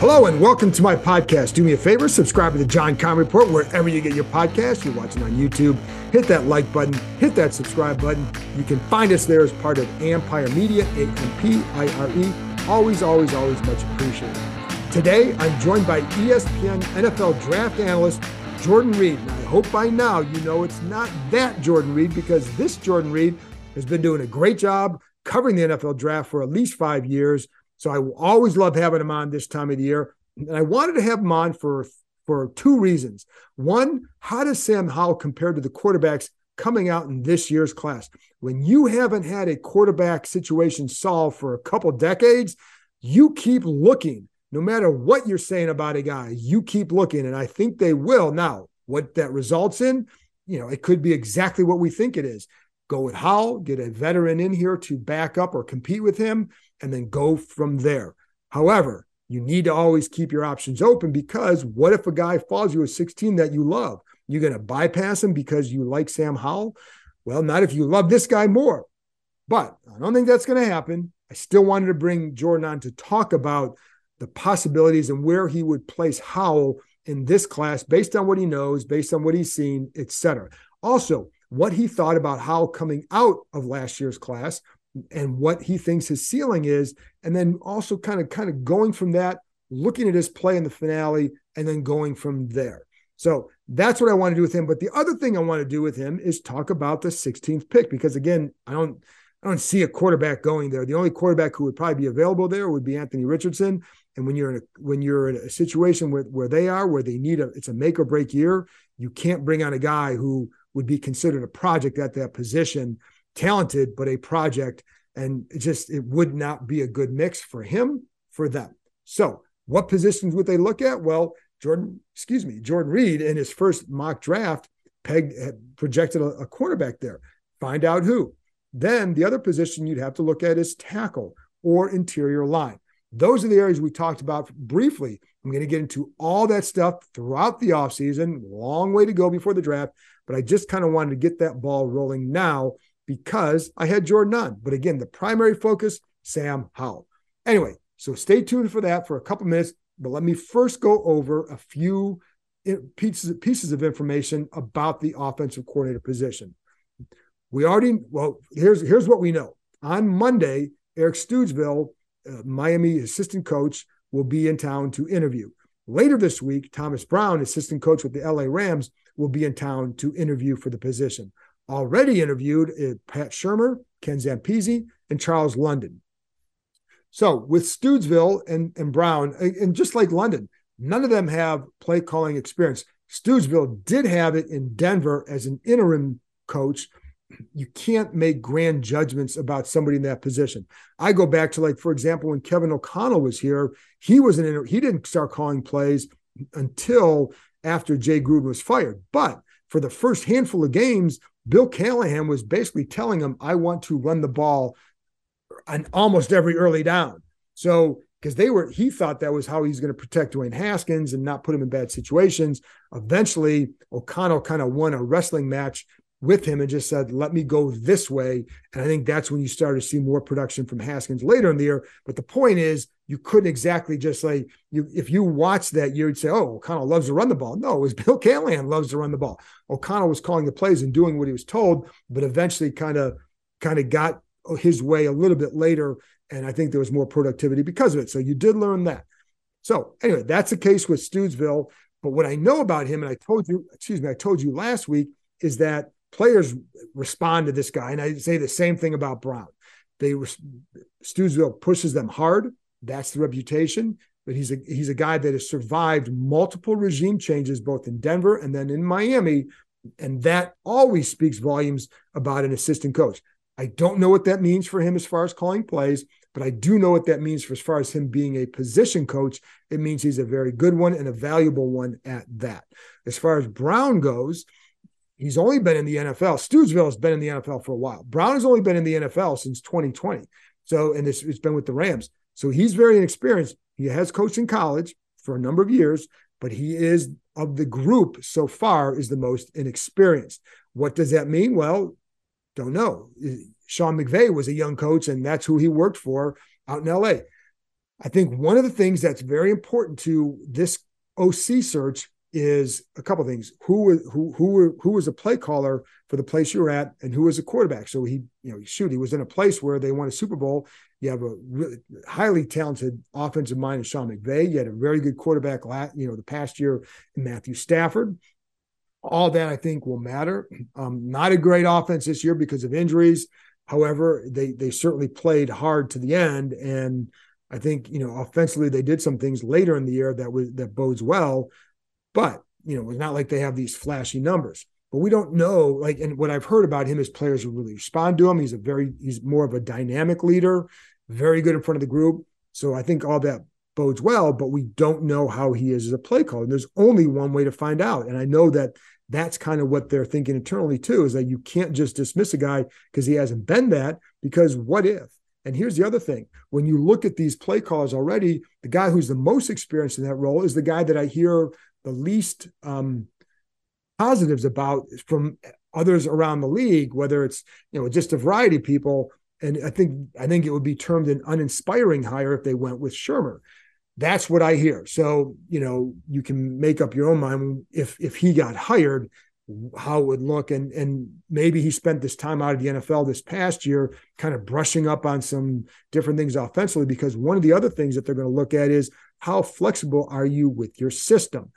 Hello and welcome to my podcast. Do me a favor, subscribe to the John Keim Report wherever you get your podcast. You're watching on YouTube. Hit that like button, hit that subscribe button. You can find us there as part of Ampire Media, A M P I R E. Always, always, always much appreciated. Today, I'm joined by ESPN NFL draft analyst Jordan Reid. And I hope by now you know it's not that Jordan Reed because this Jordan Reid has been doing a great job covering the NFL draft for at least five years. So I always love having him on this time of the year. And I wanted to have him on for, for two reasons. One, how does Sam Howell compare to the quarterbacks coming out in this year's class? When you haven't had a quarterback situation solved for a couple decades, you keep looking. No matter what you're saying about a guy, you keep looking. And I think they will. Now, what that results in, you know, it could be exactly what we think it is. Go with Howell, get a veteran in here to back up or compete with him, and then go from there. However, you need to always keep your options open because what if a guy falls you at 16 that you love? You're going to bypass him because you like Sam Howell? Well, not if you love this guy more. But I don't think that's going to happen. I still wanted to bring Jordan on to talk about the possibilities and where he would place Howell in this class based on what he knows, based on what he's seen, etc. Also, what he thought about Howell coming out of last year's class and what he thinks his ceiling is, and then also kind of kind of going from that, looking at his play in the finale, and then going from there. So that's what I want to do with him. But the other thing I want to do with him is talk about the 16th pick because again, I don't I don't see a quarterback going there. The only quarterback who would probably be available there would be Anthony Richardson. And when you're in a when you're in a situation where, where they are, where they need a it's a make or break year, you can't bring on a guy who would be considered a project at that position, talented, but a project. And it just it would not be a good mix for him, for them. So what positions would they look at? Well, Jordan, excuse me, Jordan Reid in his first mock draft pegged projected a, a quarterback there. Find out who. Then the other position you'd have to look at is tackle or interior line. Those are the areas we talked about briefly. I'm going to get into all that stuff throughout the offseason. Long way to go before the draft, but I just kind of wanted to get that ball rolling now because I had Jordan on. But again, the primary focus, Sam Howell. Anyway, so stay tuned for that for a couple minutes. But let me first go over a few pieces, pieces of information about the offensive coordinator position. We already, well, here's, here's what we know. On Monday, Eric Studesville, uh, Miami assistant coach, will be in town to interview. Later this week, Thomas Brown, assistant coach with the LA Rams, will be in town to interview for the position. Already interviewed uh, Pat Shurmur, Ken Zampese, and Charles London. So with Studesville and, and Brown, and just like London, none of them have play calling experience. Studesville did have it in Denver as an interim coach. You can't make grand judgments about somebody in that position. I go back to like, for example, when Kevin O'Connell was here, he was an inter- he didn't start calling plays until after Jay Gruden was fired. But for the first handful of games, Bill Callahan was basically telling him, "I want to run the ball on almost every early down." So because they were, he thought that was how he's going to protect Dwayne Haskins and not put him in bad situations. Eventually, O'Connell kind of won a wrestling match with him and just said, let me go this way. And I think that's when you started to see more production from Haskins later in the year. But the point is, you couldn't exactly just say you if you watch that, you'd say, Oh, O'Connell loves to run the ball. No, it was Bill Callahan loves to run the ball. O'Connell was calling the plays and doing what he was told, but eventually kind of kind of got his way a little bit later. And I think there was more productivity because of it. So you did learn that. So anyway, that's the case with Studesville. But what I know about him, and I told you, excuse me, I told you last week, is that players respond to this guy. And I say the same thing about Brown. They Studesville pushes them hard. That's the reputation. but he's a he's a guy that has survived multiple regime changes both in Denver and then in Miami, and that always speaks volumes about an assistant coach. I don't know what that means for him as far as calling plays, but I do know what that means for as far as him being a position coach. It means he's a very good one and a valuable one at that. As far as Brown goes, he's only been in the NFL. Studesville has been in the NFL for a while. Brown has only been in the NFL since 2020. So, and this, it's been with the Rams. So he's very inexperienced. He has coached in college for a number of years, but he is of the group so far is the most inexperienced. What does that mean? Well, don't know. Sean McVay was a young coach, and that's who he worked for out in LA. I think one of the things that's very important to this OC search is a couple things. Who who who who was a play caller for the place you were at, and who was a quarterback? So he, you know, shoot, he was in a place where they won a Super Bowl. You have a really highly talented offensive mind in Sean McVay. You had a very good quarterback, last, you know, the past year in Matthew Stafford. All that I think will matter. Um, not a great offense this year because of injuries. However, they they certainly played hard to the end, and I think you know offensively they did some things later in the year that was that bodes well. But you know, it's not like they have these flashy numbers. But we don't know, like, and what I've heard about him is players who really respond to him. He's a very, he's more of a dynamic leader, very good in front of the group. So I think all that bodes well, but we don't know how he is as a play caller. And there's only one way to find out. And I know that that's kind of what they're thinking internally too, is that you can't just dismiss a guy because he hasn't been that, because what if? And here's the other thing when you look at these play calls already, the guy who's the most experienced in that role is the guy that I hear the least um, positives about from others around the league, whether it's you know just a variety of people. And I think I think it would be termed an uninspiring hire if they went with Shurmur. That's what I hear. So you know you can make up your own mind if if he got hired, how it would look, and and maybe he spent this time out of the NFL this past year, kind of brushing up on some different things offensively. Because one of the other things that they're going to look at is how flexible are you with your system.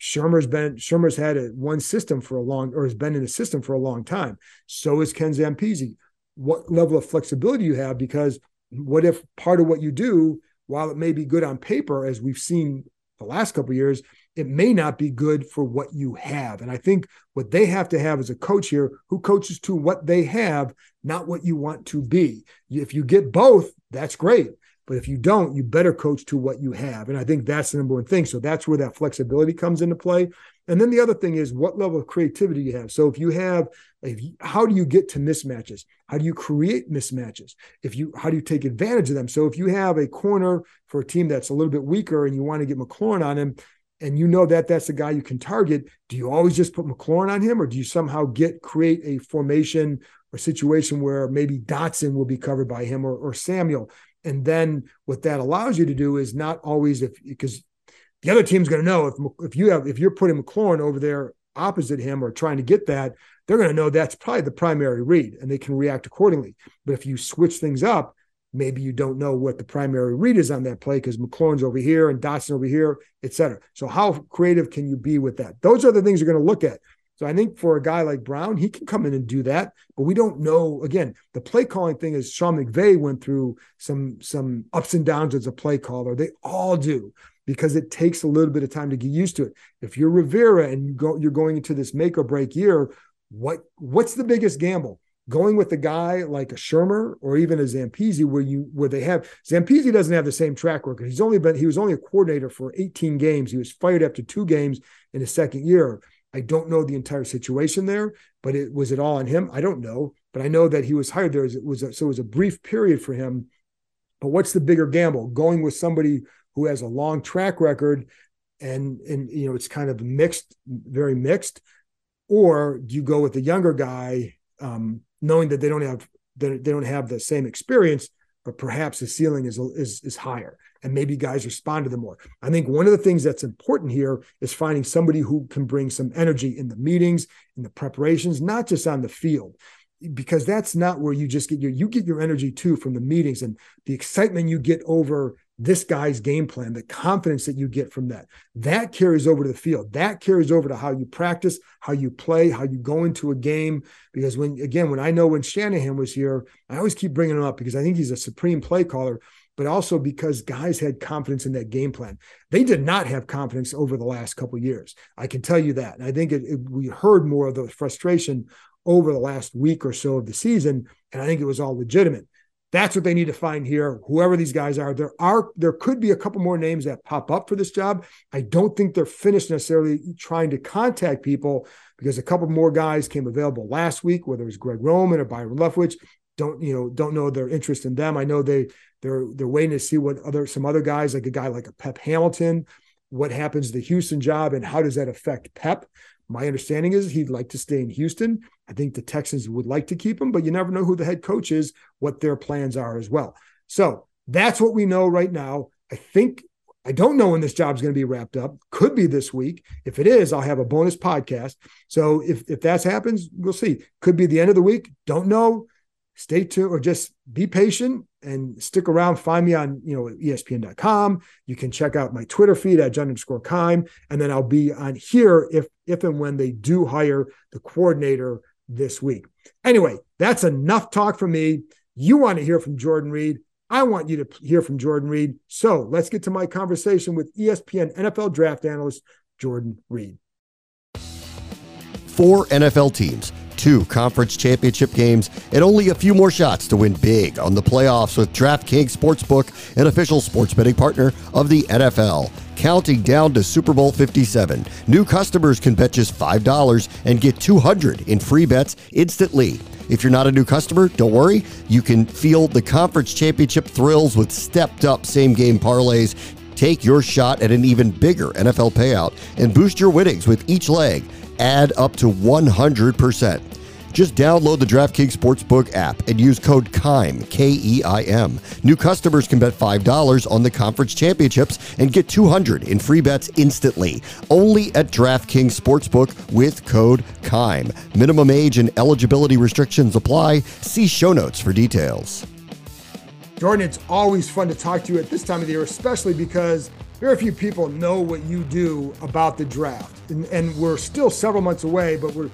Shurmur's been Shurmur's had a, one system for a long, or has been in a system for a long time. So is Ken Zampese. What level of flexibility you have? Because what if part of what you do, while it may be good on paper, as we've seen the last couple years, it may not be good for what you have. And I think what they have to have is a coach here, who coaches to what they have, not what you want to be. If you get both, that's great. But if you don't, you better coach to what you have. And I think that's the number one thing. So that's where that flexibility comes into play. And then the other thing is what level of creativity you have. So if you have, if you, how do you get to mismatches? How do you create mismatches? If you, how do you take advantage of them? So if you have a corner for a team that's a little bit weaker and you want to get McLaurin on him, and you know that that's the guy you can target, do you always just put McLaurin on him, or do you somehow get create a formation or situation where maybe Dotson will be covered by him or, or Samuel? And then what that allows you to do is not always if because the other team's going to know if if you have if you're putting McLaurin over there opposite him or trying to get that, they're going to know that's probably the primary read and they can react accordingly. But if you switch things up, maybe you don't know what the primary read is on that play because McLaurin's over here and Dotson over here, et cetera. So how creative can you be with that? Those are the things you're going to look at. So I think for a guy like Brown, he can come in and do that, but we don't know. Again, the play calling thing is Sean McVay went through some some ups and downs as a play caller. They all do because it takes a little bit of time to get used to it. If you're Rivera and you go, you're going into this make or break year, what what's the biggest gamble? Going with a guy like a Shurmur or even a Zampese, where you where they have Zampese doesn't have the same track record. He's only been he was only a coordinator for 18 games. He was fired after two games in his second year. I don't know the entire situation there, but it was it all on him. I don't know, but I know that he was hired there. It was a, so it was a brief period for him. But what's the bigger gamble? Going with somebody who has a long track record, and and you know it's kind of mixed, very mixed, or do you go with the younger guy, um, knowing that they don't have they don't have the same experience, but perhaps the ceiling is is is higher and maybe guys respond to them more. I think one of the things that's important here is finding somebody who can bring some energy in the meetings, in the preparations, not just on the field. Because that's not where you just get your you get your energy too from the meetings and the excitement you get over this guy's game plan, the confidence that you get from that, that carries over to the field. That carries over to how you practice, how you play, how you go into a game. Because when, again, when I know when Shanahan was here, I always keep bringing him up because I think he's a supreme play caller but also because guys had confidence in that game plan. They did not have confidence over the last couple years. I can tell you that. And I think it, it, we heard more of the frustration over the last week or so of the season, and I think it was all legitimate. That's what they need to find here. Whoever these guys are, there are there could be a couple more names that pop up for this job. I don't think they're finished necessarily trying to contact people because a couple more guys came available last week, whether it was Greg Roman or Byron Leftwich. Don't you know? Don't know their interest in them. I know they they're they're waiting to see what other some other guys like a guy like a Pep Hamilton, what happens to the Houston job and how does that affect Pep? My understanding is he'd like to stay in Houston. I think the Texans would like to keep him, but you never know who the head coach is, what their plans are as well. So that's what we know right now. I think I don't know when this job is going to be wrapped up. Could be this week. If it is, I'll have a bonus podcast. So if if that happens, we'll see. Could be the end of the week. Don't know. Stay tuned or just be patient and stick around. Find me on you know ESPN.com. You can check out my Twitter feed at John underscore Keim. and then I'll be on here if if and when they do hire the coordinator this week. Anyway, that's enough talk from me. You want to hear from Jordan Reid. I want you to hear from Jordan Reid. So let's get to my conversation with ESPN NFL draft analyst Jordan Reid. Four NFL teams, two conference championship games, and only a few more shots to win big on the playoffs with DraftKings Sportsbook, an official sports betting partner of the NFL. Counting down to Super Bowl 57, new customers can bet just $5 and get 200 in free bets instantly. If you're not a new customer, don't worry. You can feel the conference championship thrills with stepped up same game parlays. Take your shot at an even bigger NFL payout and boost your winnings with each leg. Add up to 100%. Just download the DraftKings Sportsbook app and use code KEIM, K E I M. New customers can bet $5 on the conference championships and get 200 in free bets instantly. Only at DraftKings Sportsbook with code KEIM. Minimum age and eligibility restrictions apply. See show notes for details. Jordan, it's always fun to talk to you at this time of the year, especially because very few people know what you do about the draft. And, and we're still several months away, but we're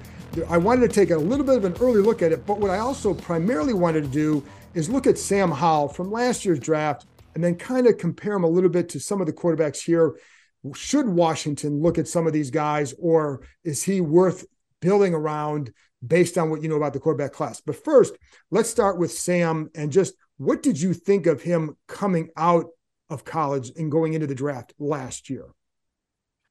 I wanted to take a little bit of an early look at it, but what I also primarily wanted to do is look at Sam Howell from last year's draft and then kind of compare him a little bit to some of the quarterbacks here. Should Washington look at some of these guys, or is he worth building around based on what you know about the quarterback class? But first, let's start with Sam and just what did you think of him coming out of college and going into the draft last year?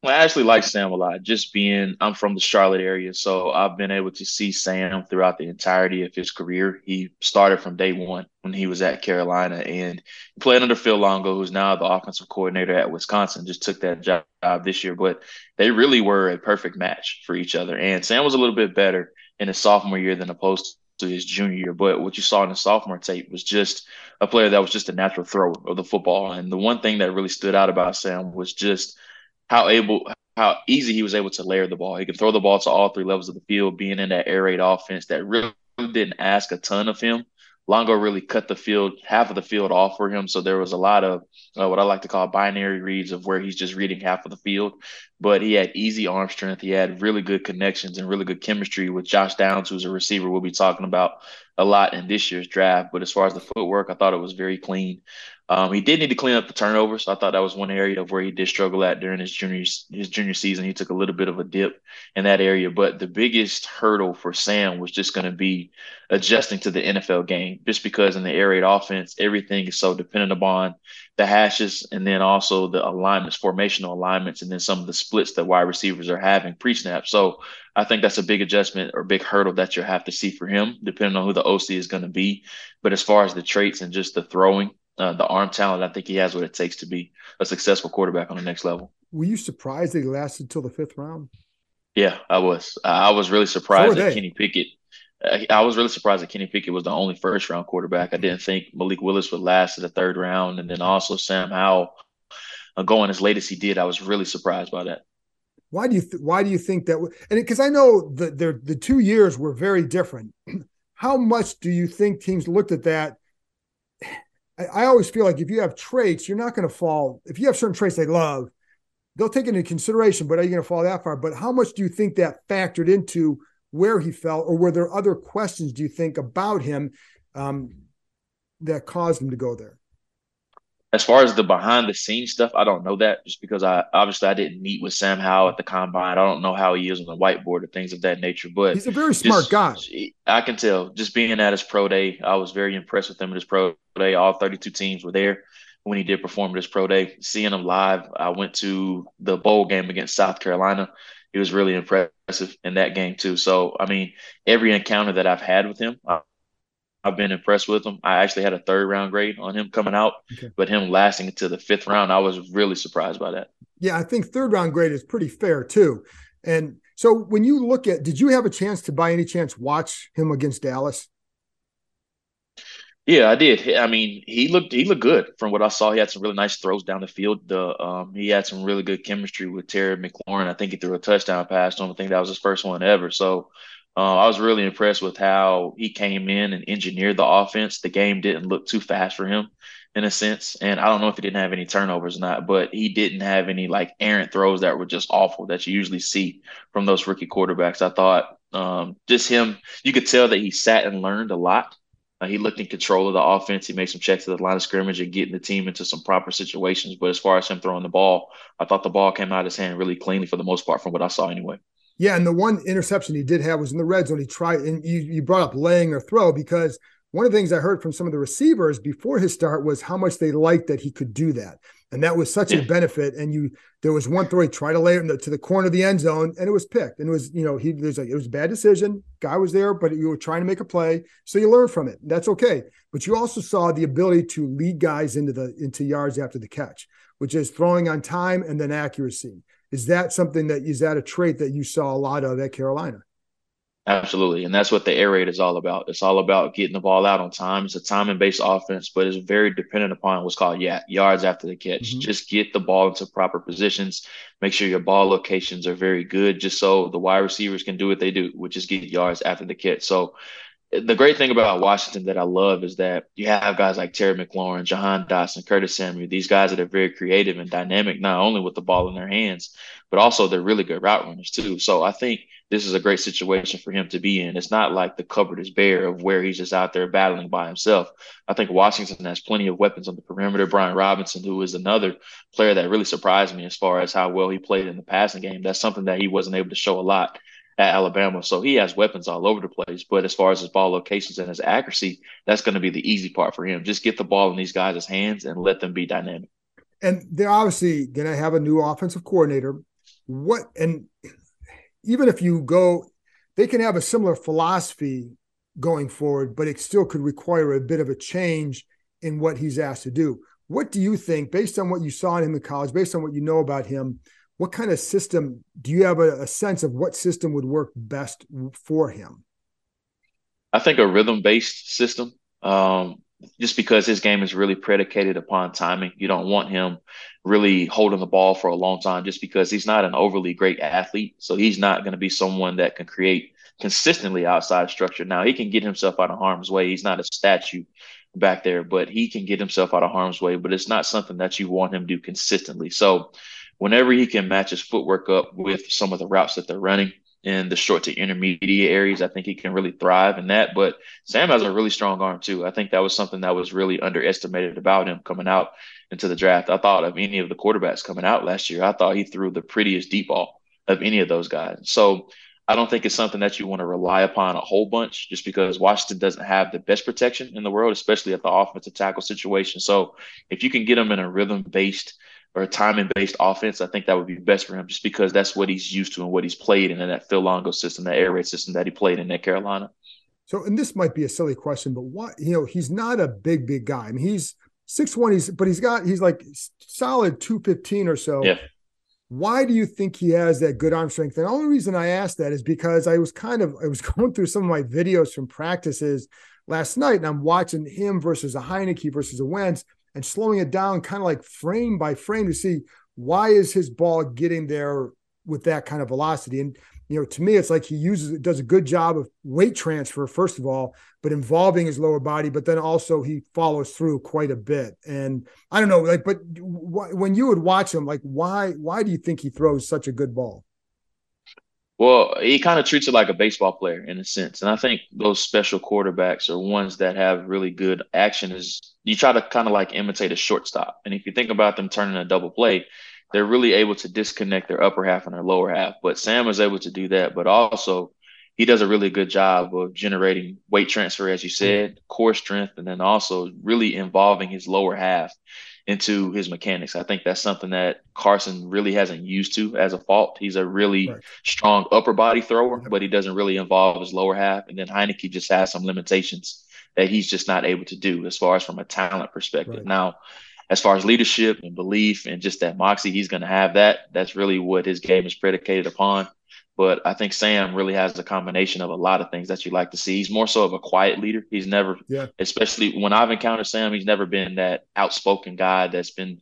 Well, I actually like Sam a lot. Just being, I'm from the Charlotte area, so I've been able to see Sam throughout the entirety of his career. He started from day one when he was at Carolina and played under Phil Longo, who's now the offensive coordinator at Wisconsin. Just took that job this year, but they really were a perfect match for each other. And Sam was a little bit better in his sophomore year than opposed to his junior year. But what you saw in the sophomore tape was just a player that was just a natural thrower of the football. And the one thing that really stood out about Sam was just how able how easy he was able to layer the ball. He could throw the ball to all three levels of the field, being in that air raid offense that really didn't ask a ton of him. Longo really cut the field, half of the field off for him. So there was a lot of uh, what I like to call binary reads of where he's just reading half of the field. But he had easy arm strength. He had really good connections and really good chemistry with Josh Downs, who's a receiver we'll be talking about a lot in this year's draft. But as far as the footwork, I thought it was very clean. Um, he did need to clean up the turnovers. I thought that was one area of where he did struggle at during his junior his junior season. He took a little bit of a dip in that area, but the biggest hurdle for Sam was just going to be adjusting to the NFL game. Just because in the air raid offense, everything is so dependent upon the hashes and then also the alignments, formational alignments, and then some of the splits that wide receivers are having pre-snap. So I think that's a big adjustment or big hurdle that you'll have to see for him, depending on who the OC is going to be. But as far as the traits and just the throwing uh, the arm talent. I think he has what it takes to be a successful quarterback on the next level. Were you surprised that he lasted until the fifth round? Yeah, I was. I was really surprised so that Kenny Pickett. Uh, I was really surprised that Kenny Pickett was the only first round quarterback. I didn't think Malik Willis would last to the third round, and then also Sam Howell uh, going as late as he did. I was really surprised by that. Why do you th- Why do you think that? And because I know the the two years were very different. How much do you think teams looked at that I, always feel like if you have traits, you're not going to fall. If you have certain traits they love, they'll take it into consideration, but are you going to fall that far? But how much do you think that factored into where he fell, or were there other questions do you think about him um, that caused him to go there? As far as the behind the scenes stuff, I don't know that just because I obviously I didn't meet with Sam Howell at the combine. I don't know how he is on the whiteboard or things of that nature. But he's a very smart just, guy. I can tell. Just being at his pro day, I was very impressed with him at his pro day. All 32 teams were there when he did perform at his pro day. Seeing him live, I went to the bowl game against South Carolina. He was really impressive in that game too. So I mean, every encounter that I've had with him, I, I've been impressed with him. I actually had a third round grade on him coming out, okay. but him lasting until the fifth round, I was really surprised by that. Yeah, I think third round grade is pretty fair too. And so when you look at, did you have a chance to by any chance watch him against Dallas? Yeah, I did. I mean, he looked he looked good from what I saw. He had some really nice throws down the field. The um, he had some really good chemistry with Terry McLaurin. I think he threw a touchdown pass him. I think that was his first one ever. So uh, I was really impressed with how he came in and engineered the offense. The game didn't look too fast for him in a sense. And I don't know if he didn't have any turnovers or not, but he didn't have any like errant throws that were just awful that you usually see from those rookie quarterbacks. I thought um, just him, you could tell that he sat and learned a lot. Uh, he looked in control of the offense. He made some checks to the line of scrimmage and getting the team into some proper situations. But as far as him throwing the ball, I thought the ball came out of his hand really cleanly for the most part from what I saw anyway. Yeah, and the one interception he did have was in the red zone. He tried, and you, you brought up laying or throw because one of the things I heard from some of the receivers before his start was how much they liked that he could do that, and that was such a benefit. And you, there was one throw he tried to lay it to the corner of the end zone, and it was picked. And it was, you know, he there's like it was a bad decision. Guy was there, but you were trying to make a play, so you learn from it. That's okay. But you also saw the ability to lead guys into the into yards after the catch, which is throwing on time and then accuracy. Is that something that is that a trait that you saw a lot of at Carolina? Absolutely. And that's what the air raid is all about. It's all about getting the ball out on time. It's a timing based offense, but it's very dependent upon what's called yeah, yards after the catch. Mm-hmm. Just get the ball into proper positions. Make sure your ball locations are very good, just so the wide receivers can do what they do, which is get yards after the catch. So the great thing about Washington that I love is that you have guys like Terry McLaurin, Jahan Dotson, Curtis Samuel, these guys that are very creative and dynamic, not only with the ball in their hands, but also they're really good route runners too. So I think this is a great situation for him to be in. It's not like the cupboard is bare of where he's just out there battling by himself. I think Washington has plenty of weapons on the perimeter. Brian Robinson, who is another player that really surprised me as far as how well he played in the passing game. That's something that he wasn't able to show a lot at Alabama. So he has weapons all over the place. But as far as his ball locations and his accuracy, that's going to be the easy part for him. Just get the ball in these guys' hands and let them be dynamic. And they're obviously going to have a new offensive coordinator. What and even if you go, they can have a similar philosophy going forward, but it still could require a bit of a change in what he's asked to do. What do you think, based on what you saw in him in college, based on what you know about him? What kind of system do you have a, a sense of what system would work best for him? I think a rhythm based system. Um, just because his game is really predicated upon timing. You don't want him really holding the ball for a long time just because he's not an overly great athlete. So he's not going to be someone that can create consistently outside structure. Now he can get himself out of harm's way. He's not a statue back there, but he can get himself out of harm's way. But it's not something that you want him to do consistently. So whenever he can match his footwork up with some of the routes that they're running in the short to intermediate areas, I think he can really thrive in that. But Sam has a really strong arm too. I think that was something that was really underestimated about him coming out into the draft. I thought of any of the quarterbacks coming out last year, I thought he threw the prettiest deep ball of any of those guys. So I don't think it's something that you want to rely upon a whole bunch just because Washington doesn't have the best protection in the world, especially at the offensive tackle situation. So if you can get him in a rhythm based or a timing based offense, I think that would be best for him just because that's what he's used to and what he's played in, in that Phil Longo system, that air raid system that he played in at Carolina. So, and this might be a silly question, but what, you know, he's not a big, big guy. I mean, he's six one, he's, but he's got, he's like solid 215 or so. Yeah. Why do you think he has that good arm strength? And the only reason I asked that is because I was kind of, I was going through some of my videos from practices last night and I'm watching him versus a Heinicke versus a Wentz and slowing it down kind of like frame by frame to see why is his ball getting there with that kind of velocity. And you know to me it's like he uses it, does a good job of weight transfer first of all but involving his lower body but then also he follows through quite a bit. And i don't know like but wh- when you would watch him like why why do you think he throws such a good ball Well, he kind of treats it like a baseball player in a sense. And I think those special quarterbacks are ones that have really good action is you try to kind of like imitate a shortstop. And if you think about them turning a double play, they're really able to disconnect their upper half and their lower half. But Sam is able to do that, but also he does a really good job of generating weight transfer, as you said, core strength, and then also really involving his lower half into his mechanics. I think that's something that Carson really hasn't used to as a fault. He's a really right. strong upper body thrower, but he doesn't really involve his lower half. And then Heinicke just has some limitations that he's just not able to do as far as from a talent perspective. Right. Now, as far as leadership and belief and just that moxie, he's going to have that. That's really what his game is predicated upon. But I think Sam really has a combination of a lot of things that you like to see. He's more so of a quiet leader. He's never, yeah. especially when I've encountered Sam, he's never been that outspoken guy that's been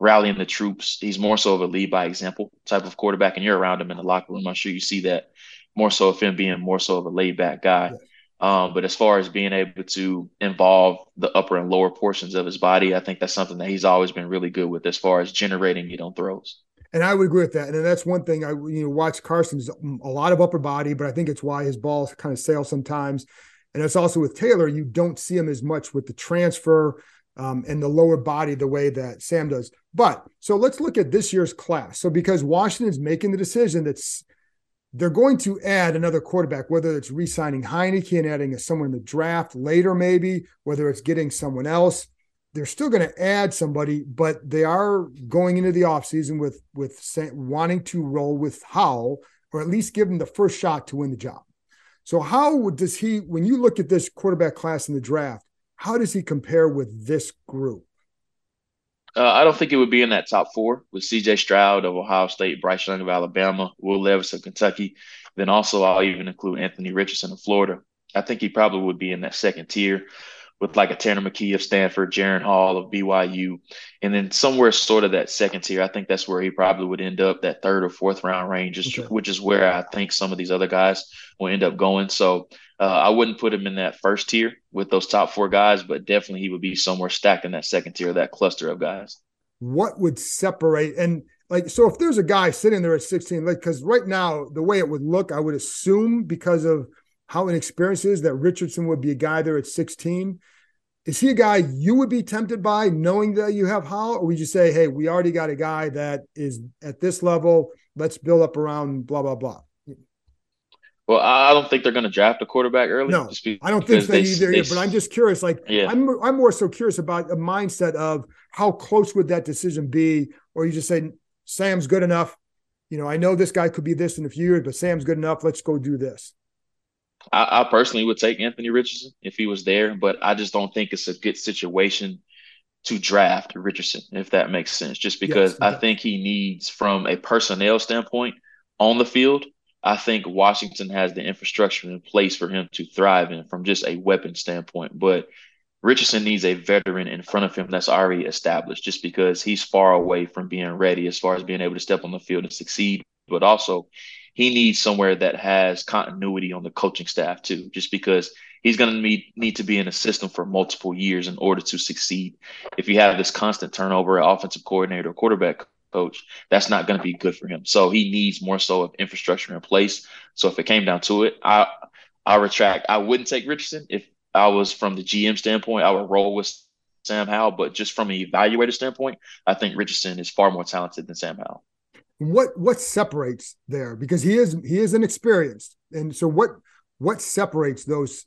rallying the troops. He's more so of a lead by example type of quarterback, and you're around him in the locker room. I'm sure you see that more so of him being more so of a laid back guy. Yeah. Um, but as far as being able to involve the upper and lower portions of his body, I think that's something that he's always been really good with as far as generating it on throws. And I would agree with that. And that's one thing I you know watch Carson's a lot of upper body, but I think it's why his balls kind of sail sometimes. And it's also with Taylor, you don't see him as much with the transfer um, and the lower body the way that Sam does. But so let's look at this year's class. So because Washington's making the decision that's they're going to add another quarterback, whether it's re-signing Heinicke and adding someone in the draft later, maybe, whether it's getting someone else they're still going to add somebody, but they are going into the offseason with with wanting to roll with Howell or at least give him the first shot to win the job. So how does he when you look at this quarterback class in the draft, how does he compare with this group? Uh, I don't think it would be in that top four with CJ Stroud of Ohio State, Bryce Young of Alabama, Will Levis of Kentucky. Then also I'll even include Anthony Richardson of Florida. I think he probably would be in that second tier with like a Tanner McKee of Stanford, Jaren Hall of BYU, and then somewhere sort of that second tier. I think that's where he probably would end up, that third or fourth round range, okay. which is where I think some of these other guys will end up going. So uh, I wouldn't put him in that first tier with those top four guys, but definitely he would be somewhere stacked in that second tier, that cluster of guys. What would separate and like so if there's a guy sitting there at 16, like because right now the way it would look, I would assume because of how inexperienced is that Richardson would be a guy there at 16. Is he a guy you would be tempted by knowing that you have Howell? Or would you say, hey, we already got a guy that is at this level. Let's build up around blah, blah, blah. Well, I don't think they're going to draft a quarterback early. No, I don't think they, either. They, but I'm just curious. Like, yeah. I'm, I'm more so curious about a mindset of how close would that decision be, or you just say Sam's good enough. You know, I know this guy could be this in a few years, but Sam's good enough. Let's go do this. I, I, personally would take Anthony Richardson if he was there, but I just don't think it's a good situation to draft Richardson, if that makes sense. Just because yes, I think he needs, from a personnel standpoint on the field, I think Washington has the infrastructure in place for him to thrive in from just a weapon standpoint. But Richardson needs a veteran in front of him that's already established just because he's far away from being ready as far as being able to step on the field and succeed. But also, he needs somewhere that has continuity on the coaching staff too, just because he's going to need need to be in a system for multiple years in order to succeed. If you have this constant turnover, offensive coordinator, quarterback coach, that's not going to be good for him. So he needs more so of infrastructure in place. So if it came down to it, I I retract. I wouldn't take Richardson if I was from the GM standpoint. I would roll with Sam Howell, but just from an evaluator standpoint, I think Richardson is far more talented than Sam Howell what what separates there? Because he is he is inexperienced and so what what separates those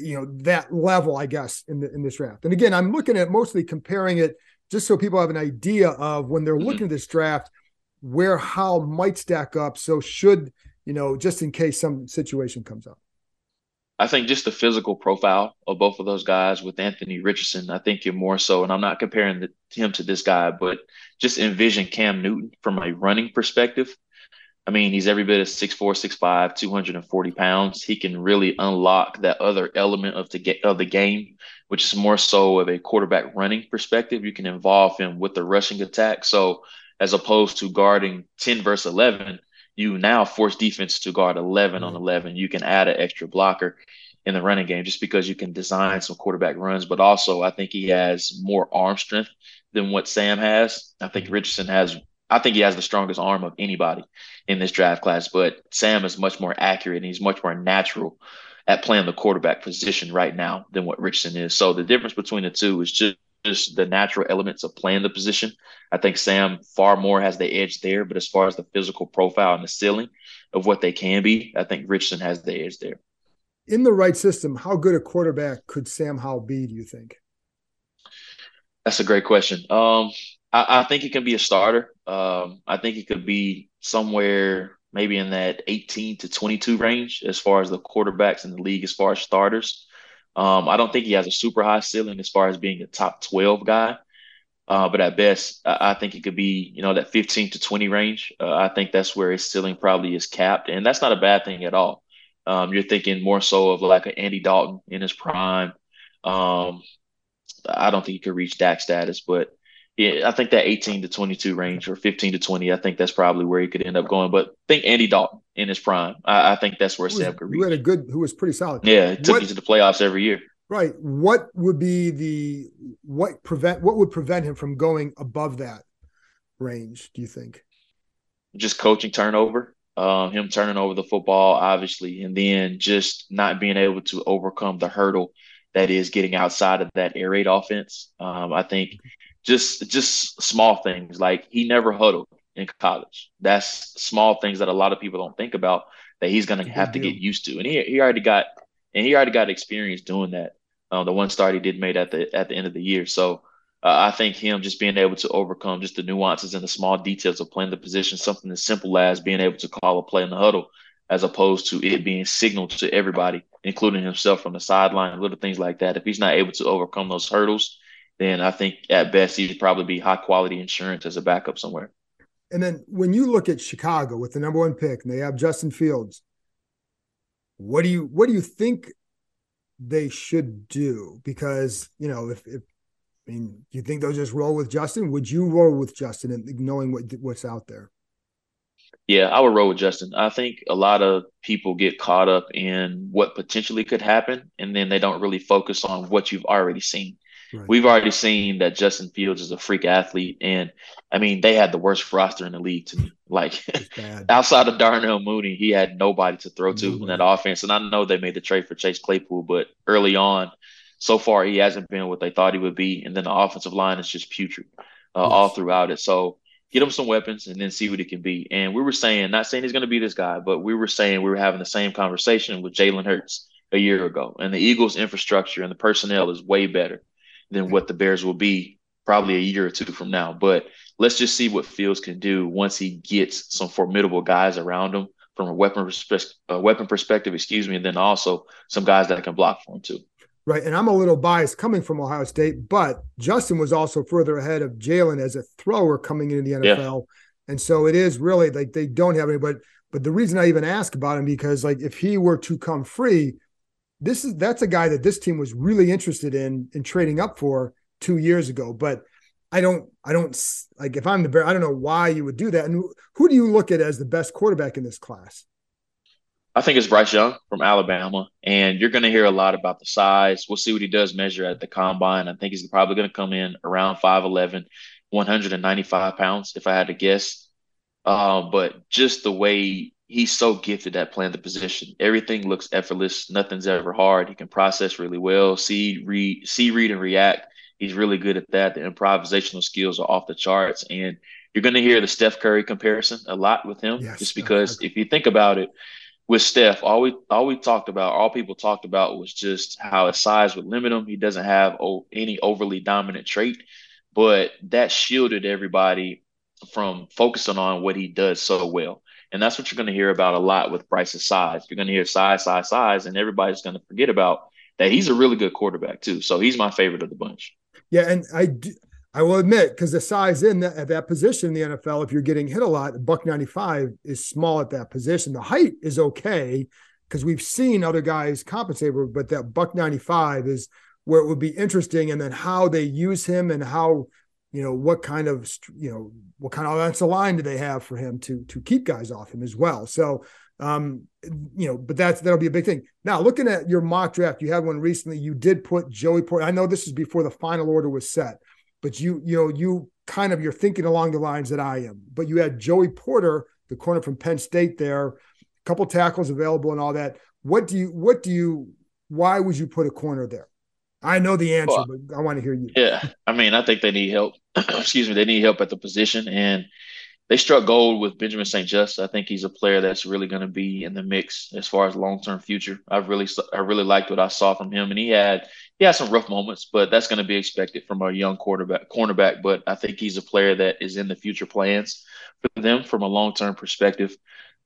you know that level i guess in the in this draft? And again i'm looking at mostly comparing it just so people have an idea of when they're mm-hmm. looking at this draft where how might stack up. So should you know just in case some situation comes up I think just the physical profile of both of those guys with Anthony Richardson, I think you're more so, and I'm not comparing the, him to this guy, but just envision Cam Newton from a running perspective. I mean, he's every bit of 6'4, 6'5, 240 pounds. He can really unlock that other element of the, of the game, which is more so of a quarterback running perspective. You can involve him with the rushing attack. So, as opposed to guarding 10 versus 11, you now force defense to guard 11 mm-hmm. on 11. You can add an extra blocker in the running game just because you can design some quarterback runs. But also, I think he has more arm strength than what Sam has. I think mm-hmm. Richardson has I think he has the strongest arm of anybody in this draft class, but Sam is much more accurate and he's much more natural at playing the quarterback position right now than what Richardson is. So the difference between the two is just, just the natural elements of playing the position. I think Sam far more has the edge there, but as far as the physical profile and the ceiling of what they can be, I think Richardson has the edge there. In the right system, how good a quarterback could Sam Howell be, do you think? That's a great question. Um, I, I think he can be a starter. Um, I think he could be somewhere maybe in that 18 to 22 range as far as the quarterbacks in the league, as far as starters. Um, I don't think he has a super high ceiling as far as being a top 12 guy. Uh, but at best, I, I, think it could be, you know, that 15 to 20 range. Uh, I think that's where his ceiling probably is capped. And that's not a bad thing at all. Um, you're thinking more so of like an Andy Dalton in his prime. Um, I don't think he could reach Dak status, but yeah, I think that 18 to 22 range or 15 to 20, I think that's probably where he could end up going. But think Andy Dalton in his prime. I, I think that's where Sam could reach. Who had a good, who was pretty solid. Yeah, took what, you to the playoffs every year. Right. What would be the what prevent what would prevent him from going above that range? Do you think? Just coaching turnover, uh, him turning over the football, obviously, and then just not being able to overcome the hurdle that is getting outside of that air raid offense. Um, I think just just small things like he never huddled in college. That's small things that a lot of people don't think about that he's going to have to get used to, and he he already got and he already got experience doing that. Uh, the one start he did made at the at the end of the year, so. Uh, I think him just being able to overcome just the nuances and the small details of playing the position, something as simple as being able to call a play in the huddle, as opposed to it being signaled to everybody, including himself from the sideline, little things like that. If he's not able to overcome those hurdles, then I think at best he'd probably be high quality insurance as a backup somewhere. And then when you look at Chicago with the number one pick and they have Justin Fields, what do you what do you think they should do? Because you know, if, if I mean, do you think they'll just roll with Justin? Would you roll with Justin and knowing what what's out there? Yeah, I would roll with Justin. I think a lot of people get caught up in what potentially could happen, and then they don't really focus on what you've already seen. Right. We've already seen that Justin Fields is a freak athlete, and I mean they had the worst roster in the league to me. Like outside of Darnell Mooney, he had nobody to throw to in that offense. And I know they made the trade for Chase Claypool, but early on, so far he hasn't been what they thought he would be. And then the offensive line is just putrid uh, yes. all throughout it. So get him some weapons and then see what he can be. And we were saying, not saying he's going to be this guy, but we were saying we were having the same conversation with Jalen Hurts a year ago. And the Eagles' infrastructure and the personnel is way better than what the Bears will be probably a year or two from now. But let's just see what Fields can do once he gets some formidable guys around him from a weapon perspective, a weapon perspective, excuse me, and then also some guys that can block for him too. Right, and I'm a little biased coming from Ohio State, but Justin was also further ahead of Jalen as a thrower coming into the NFL, yeah. and so it is really like they don't have any. But but the reason I even ask about him because like if he were to come free, this is that's a guy that this team was really interested in in trading up for two years ago. But I don't I don't like if I'm the bear, I don't know why you would do that. And who, do you look at as the best quarterback in this class? I think it's Bryce Young from Alabama, and you're going to hear a lot about the size. We'll see what he does measure at the combine. I think he's probably going to come in around 5'11, 195 pounds, if I had to guess. Uh, but just the way he's so gifted at playing the position. Everything looks effortless. Nothing's ever hard. He can process really well, see, read, see, read, and react. He's really good at that. The improvisational skills are off the charts, and you're going to hear the Steph Curry comparison a lot with him, yes, just because if you think about it, with Steph, all we all we talked about, all people talked about was just how his size would limit him. He doesn't have any overly dominant trait, but that shielded everybody from focusing on what he does so well. And that's what you're going to hear about a lot with Bryce's size. You're going to hear size, size, size, and everybody's going to forget about that he's a really good quarterback too. So he's my favorite of the bunch. Yeah, and I I will admit because the size in that, at that position in the NFL, if you're getting hit a lot, buck 95 is small at that position. The height is okay because we've seen other guys compensate, but that buck 95 is where it would be interesting, and then how they use him and how you know what kind of you know what kind of offensive line do they have for him to to keep guys off him as well so um you know but that's that'll be a big thing now looking at your mock draft you had one recently you did put joey port i know this is before the final order was set but you you know you kind of you're thinking along the lines that I am. But you had Joey Porter, the corner from Penn State, there, a couple tackles available and all that. What do you what do you why would you put a corner there? I know the answer, well, but I want to hear you. Yeah, I mean, I think they need help. Excuse me, they need help at the position, and they struck gold with Benjamin St-Juste. I think he's a player that's really going to be in the mix as far as long term future. I really, I really liked what I saw from him, and he had he had some rough moments, but that's going to be expected from a young quarterback. Cornerback, but I think he's a player that is in the future plans for them from a long term perspective.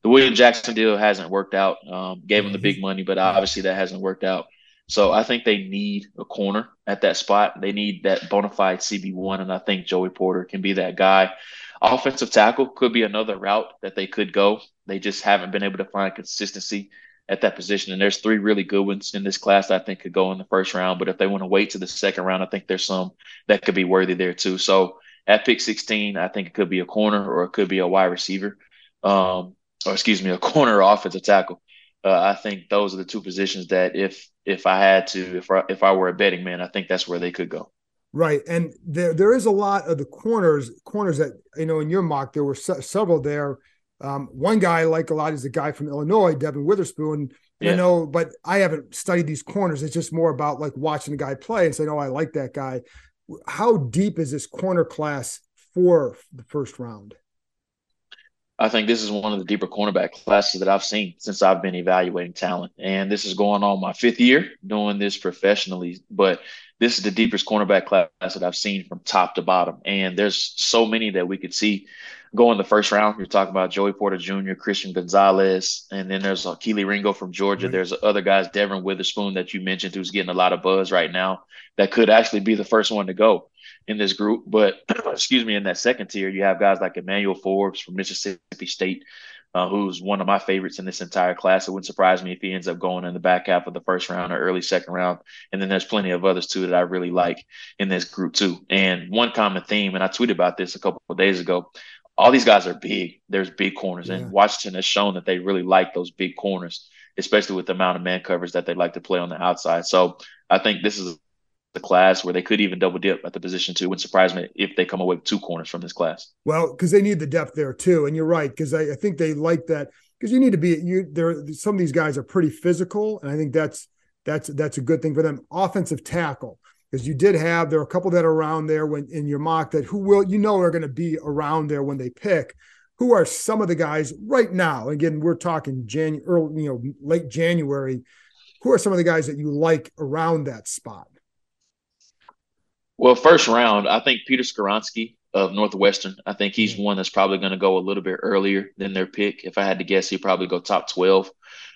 The William Jackson deal hasn't worked out. Um, gave him the big money, but obviously that hasn't worked out. So I think they need a corner at that spot. They need that bona fide CB1, and I think Joey Porter can be that guy. Offensive tackle could be another route that they could go. They just haven't been able to find consistency at that position. And there's three really good ones in this class that I think could go in the first round. But if they want to wait to the second round, I think there's some that could be worthy there too. So at pick 16, I think it could be a corner or it could be a wide receiver, um, or excuse me, a corner or offensive tackle. Uh, I think those are the two positions that if if I had to, if I, if I were a betting man, I think that's where they could go. Right, and there there is a lot of the corners corners that you know in your mock there were se- several there. Um, one guy I like a lot is the guy from Illinois, Devon Witherspoon. Yeah. You know, but I haven't studied these corners. It's just more about like watching the guy play and saying, "Oh, I like that guy." How deep is this corner class for the first round? I think this is one of the deeper cornerback classes that I've seen since I've been evaluating talent. And this is going on my fifth year doing this professionally. But this is the deepest cornerback class that I've seen from top to bottom. And there's so many that we could see go in the first round. You're talking about Joey Porter Jr., Christian Gonzalez, and then there's uh, Kelee Ringo from Georgia. Mm-hmm. There's other guys, Devon Witherspoon, that you mentioned, who's getting a lot of buzz right now, that could actually be the first one to go in this group. But excuse me, in that second tier, you have guys like Emmanuel Forbes from Mississippi State, uh, who's one of my favorites in this entire class. It wouldn't surprise me if he ends up going in the back half of the first round or early second round. And then there's plenty of others too that I really like in this group too. And one common theme, and I tweeted about this a couple of days ago all these guys are big. There's big corners, yeah. and Washington has shown that they really like those big corners, especially with the amount of man coverage that they like to play on the outside. So I think this is the class where they could even double dip at the position two. Wouldn't surprise me if they come away with two corners from this class. Well, because they need the depth there too, and you're right because I, I think they like that because you need to be you. There, some of these guys are pretty physical, and I think that's that's that's a good thing for them. Offensive tackle because you did have there are a couple that are around there when in your mock that who will you know are going to be around there when they pick. Who are some of the guys right now? Again, we're talking January, you know, late January. Who are some of the guys that you like around that spot? Well, first round, I think Peter Skoronski of Northwestern. I think he's one that's probably going to go a little bit earlier than their pick. If I had to guess, he'd probably go top 12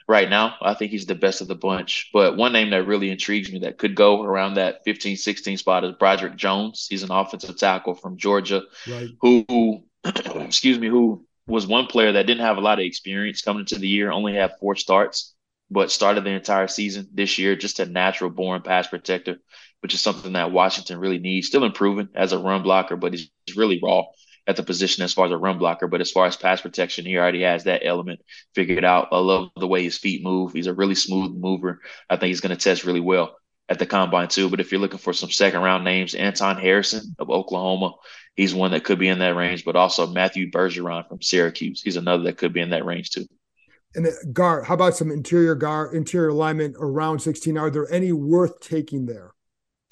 right now. I think he's the best of the bunch. But one name that really intrigues me that could go around that 15, 16 spot is Broderick Jones. He's an offensive tackle from Georgia right. who, excuse me, who was one player that didn't have a lot of experience coming into the year, only had four starts, but started the entire season this year, just a natural born pass protector, which is something that Washington really needs. Still improving as a run blocker, but he's really raw at the position as far as a run blocker, but as far as pass protection, he already has that element figured out. I love the way his feet move. He's a really smooth mover. I think he's going to test really well at the combine too. But if you're looking for some second round names, Anton Harrison of Oklahoma, he's one that could be in that range, but also Matthew Bergeron from Syracuse. He's another that could be in that range too. And uh, guard, how about some interior guard, interior alignment around 16? Are there any worth taking there?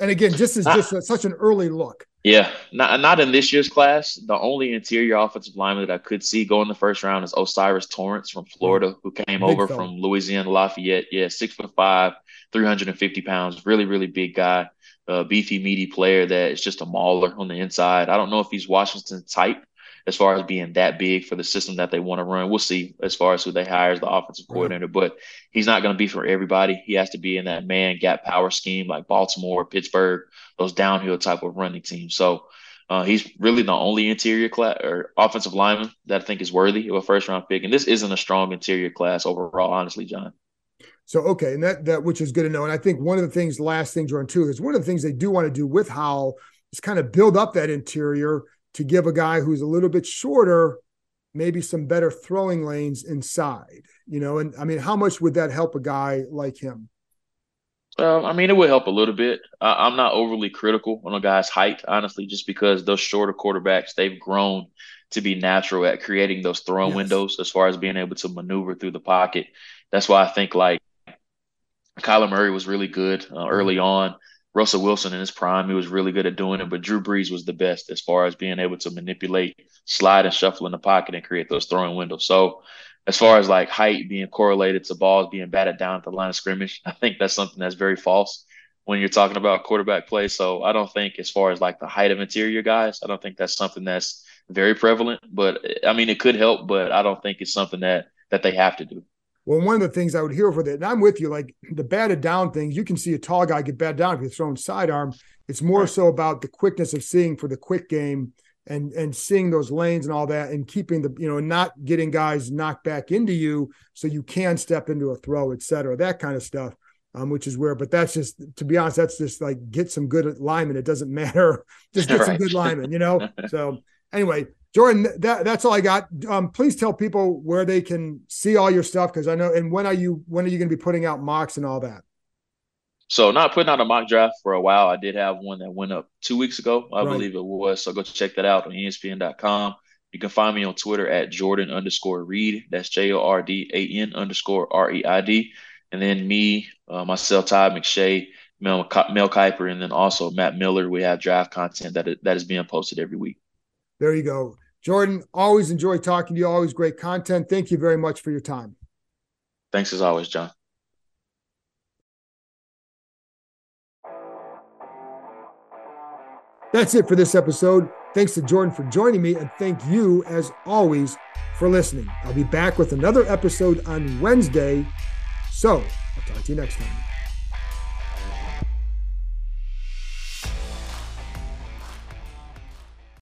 And again, just as just such an early look. Yeah, not not in this year's class. The only interior offensive lineman that I could see going the first round is O'Cyrus Torrence from Florida, who came big over fella. from Louisiana Lafayette. Yeah, six foot five, three hundred and fifty pounds. Really, really big guy. A beefy, meaty player that is just a mauler on the inside. I don't know if he's Washington type, as far as being that big for the system that they want to run. We'll see as far as who they hire as the offensive coordinator, but he's not going to be for everybody. He has to be in that man gap power scheme like Baltimore, Pittsburgh, those downhill type of running teams. So uh, he's really the only interior class or offensive lineman that I think is worthy of a first round pick. And this isn't a strong interior class overall, honestly, John. So okay, and that that which is good to know. And I think one of the things, last things, on too, is one of the things they do want to do with Howell is kind of build up that interior to give a guy who's a little bit shorter maybe some better throwing lanes inside, you know, and I mean, how much would that help a guy like him? Um, I mean, it would help a little bit. Uh, I'm not overly critical on a guy's height, honestly, just because those shorter quarterbacks, they've grown to be natural at creating those throwing Yes. windows as far as being able to maneuver through the pocket. That's why I think like Kyler Murray was really good uh, early on. Russell Wilson in his prime, he was really good at doing it, but Drew Brees was the best as far as being able to manipulate, slide, and shuffle in the pocket and create those throwing windows. So, as far as like height being correlated to balls being batted down at the line of scrimmage, I think that's something that's very false when you're talking about quarterback play. So, I don't think as far as like the height of interior guys, I don't think that's something that's very prevalent. But I mean, it could help, but I don't think it's something that that they have to do. Well, one of the things I would hear for that, and I'm with you, like the batted down things, you can see a tall guy get batted down if you're throwing sidearm. It's more Right. so about the quickness of seeing for the quick game and and seeing those lanes and all that and keeping the, you know, not getting guys knocked back into you so you can step into a throw, et cetera, that kind of stuff. Um, which is where, but that's just to be honest, that's just like get some good linemen. It doesn't matter. Just get some good linemen, you know? So anyway, Jordan, that, that's all I got. Um, please tell people where they can see all your stuff because I know. And when are you when are you going to be putting out mocks and all that? So not putting out a mock draft for a while. I did have one that went up two weeks ago, I Right. believe it was. So go check that out on ESPN.com. You can find me on Twitter at Jordan underscore Reid. That's J O R D A N underscore R E I D. And then me, uh, myself, Todd McShay, Mel, Mel Kiper, and then also Matt Miller. We have draft content that that is being posted every week. There you go, Jordan. Always enjoy talking to you. Always great content. Thank you very much for your time. Thanks as always, John. That's it for this episode. Thanks to Jordan for joining me, and thank you, as always, for listening. I'll be back with another episode on Wednesday. So I'll talk to you next time.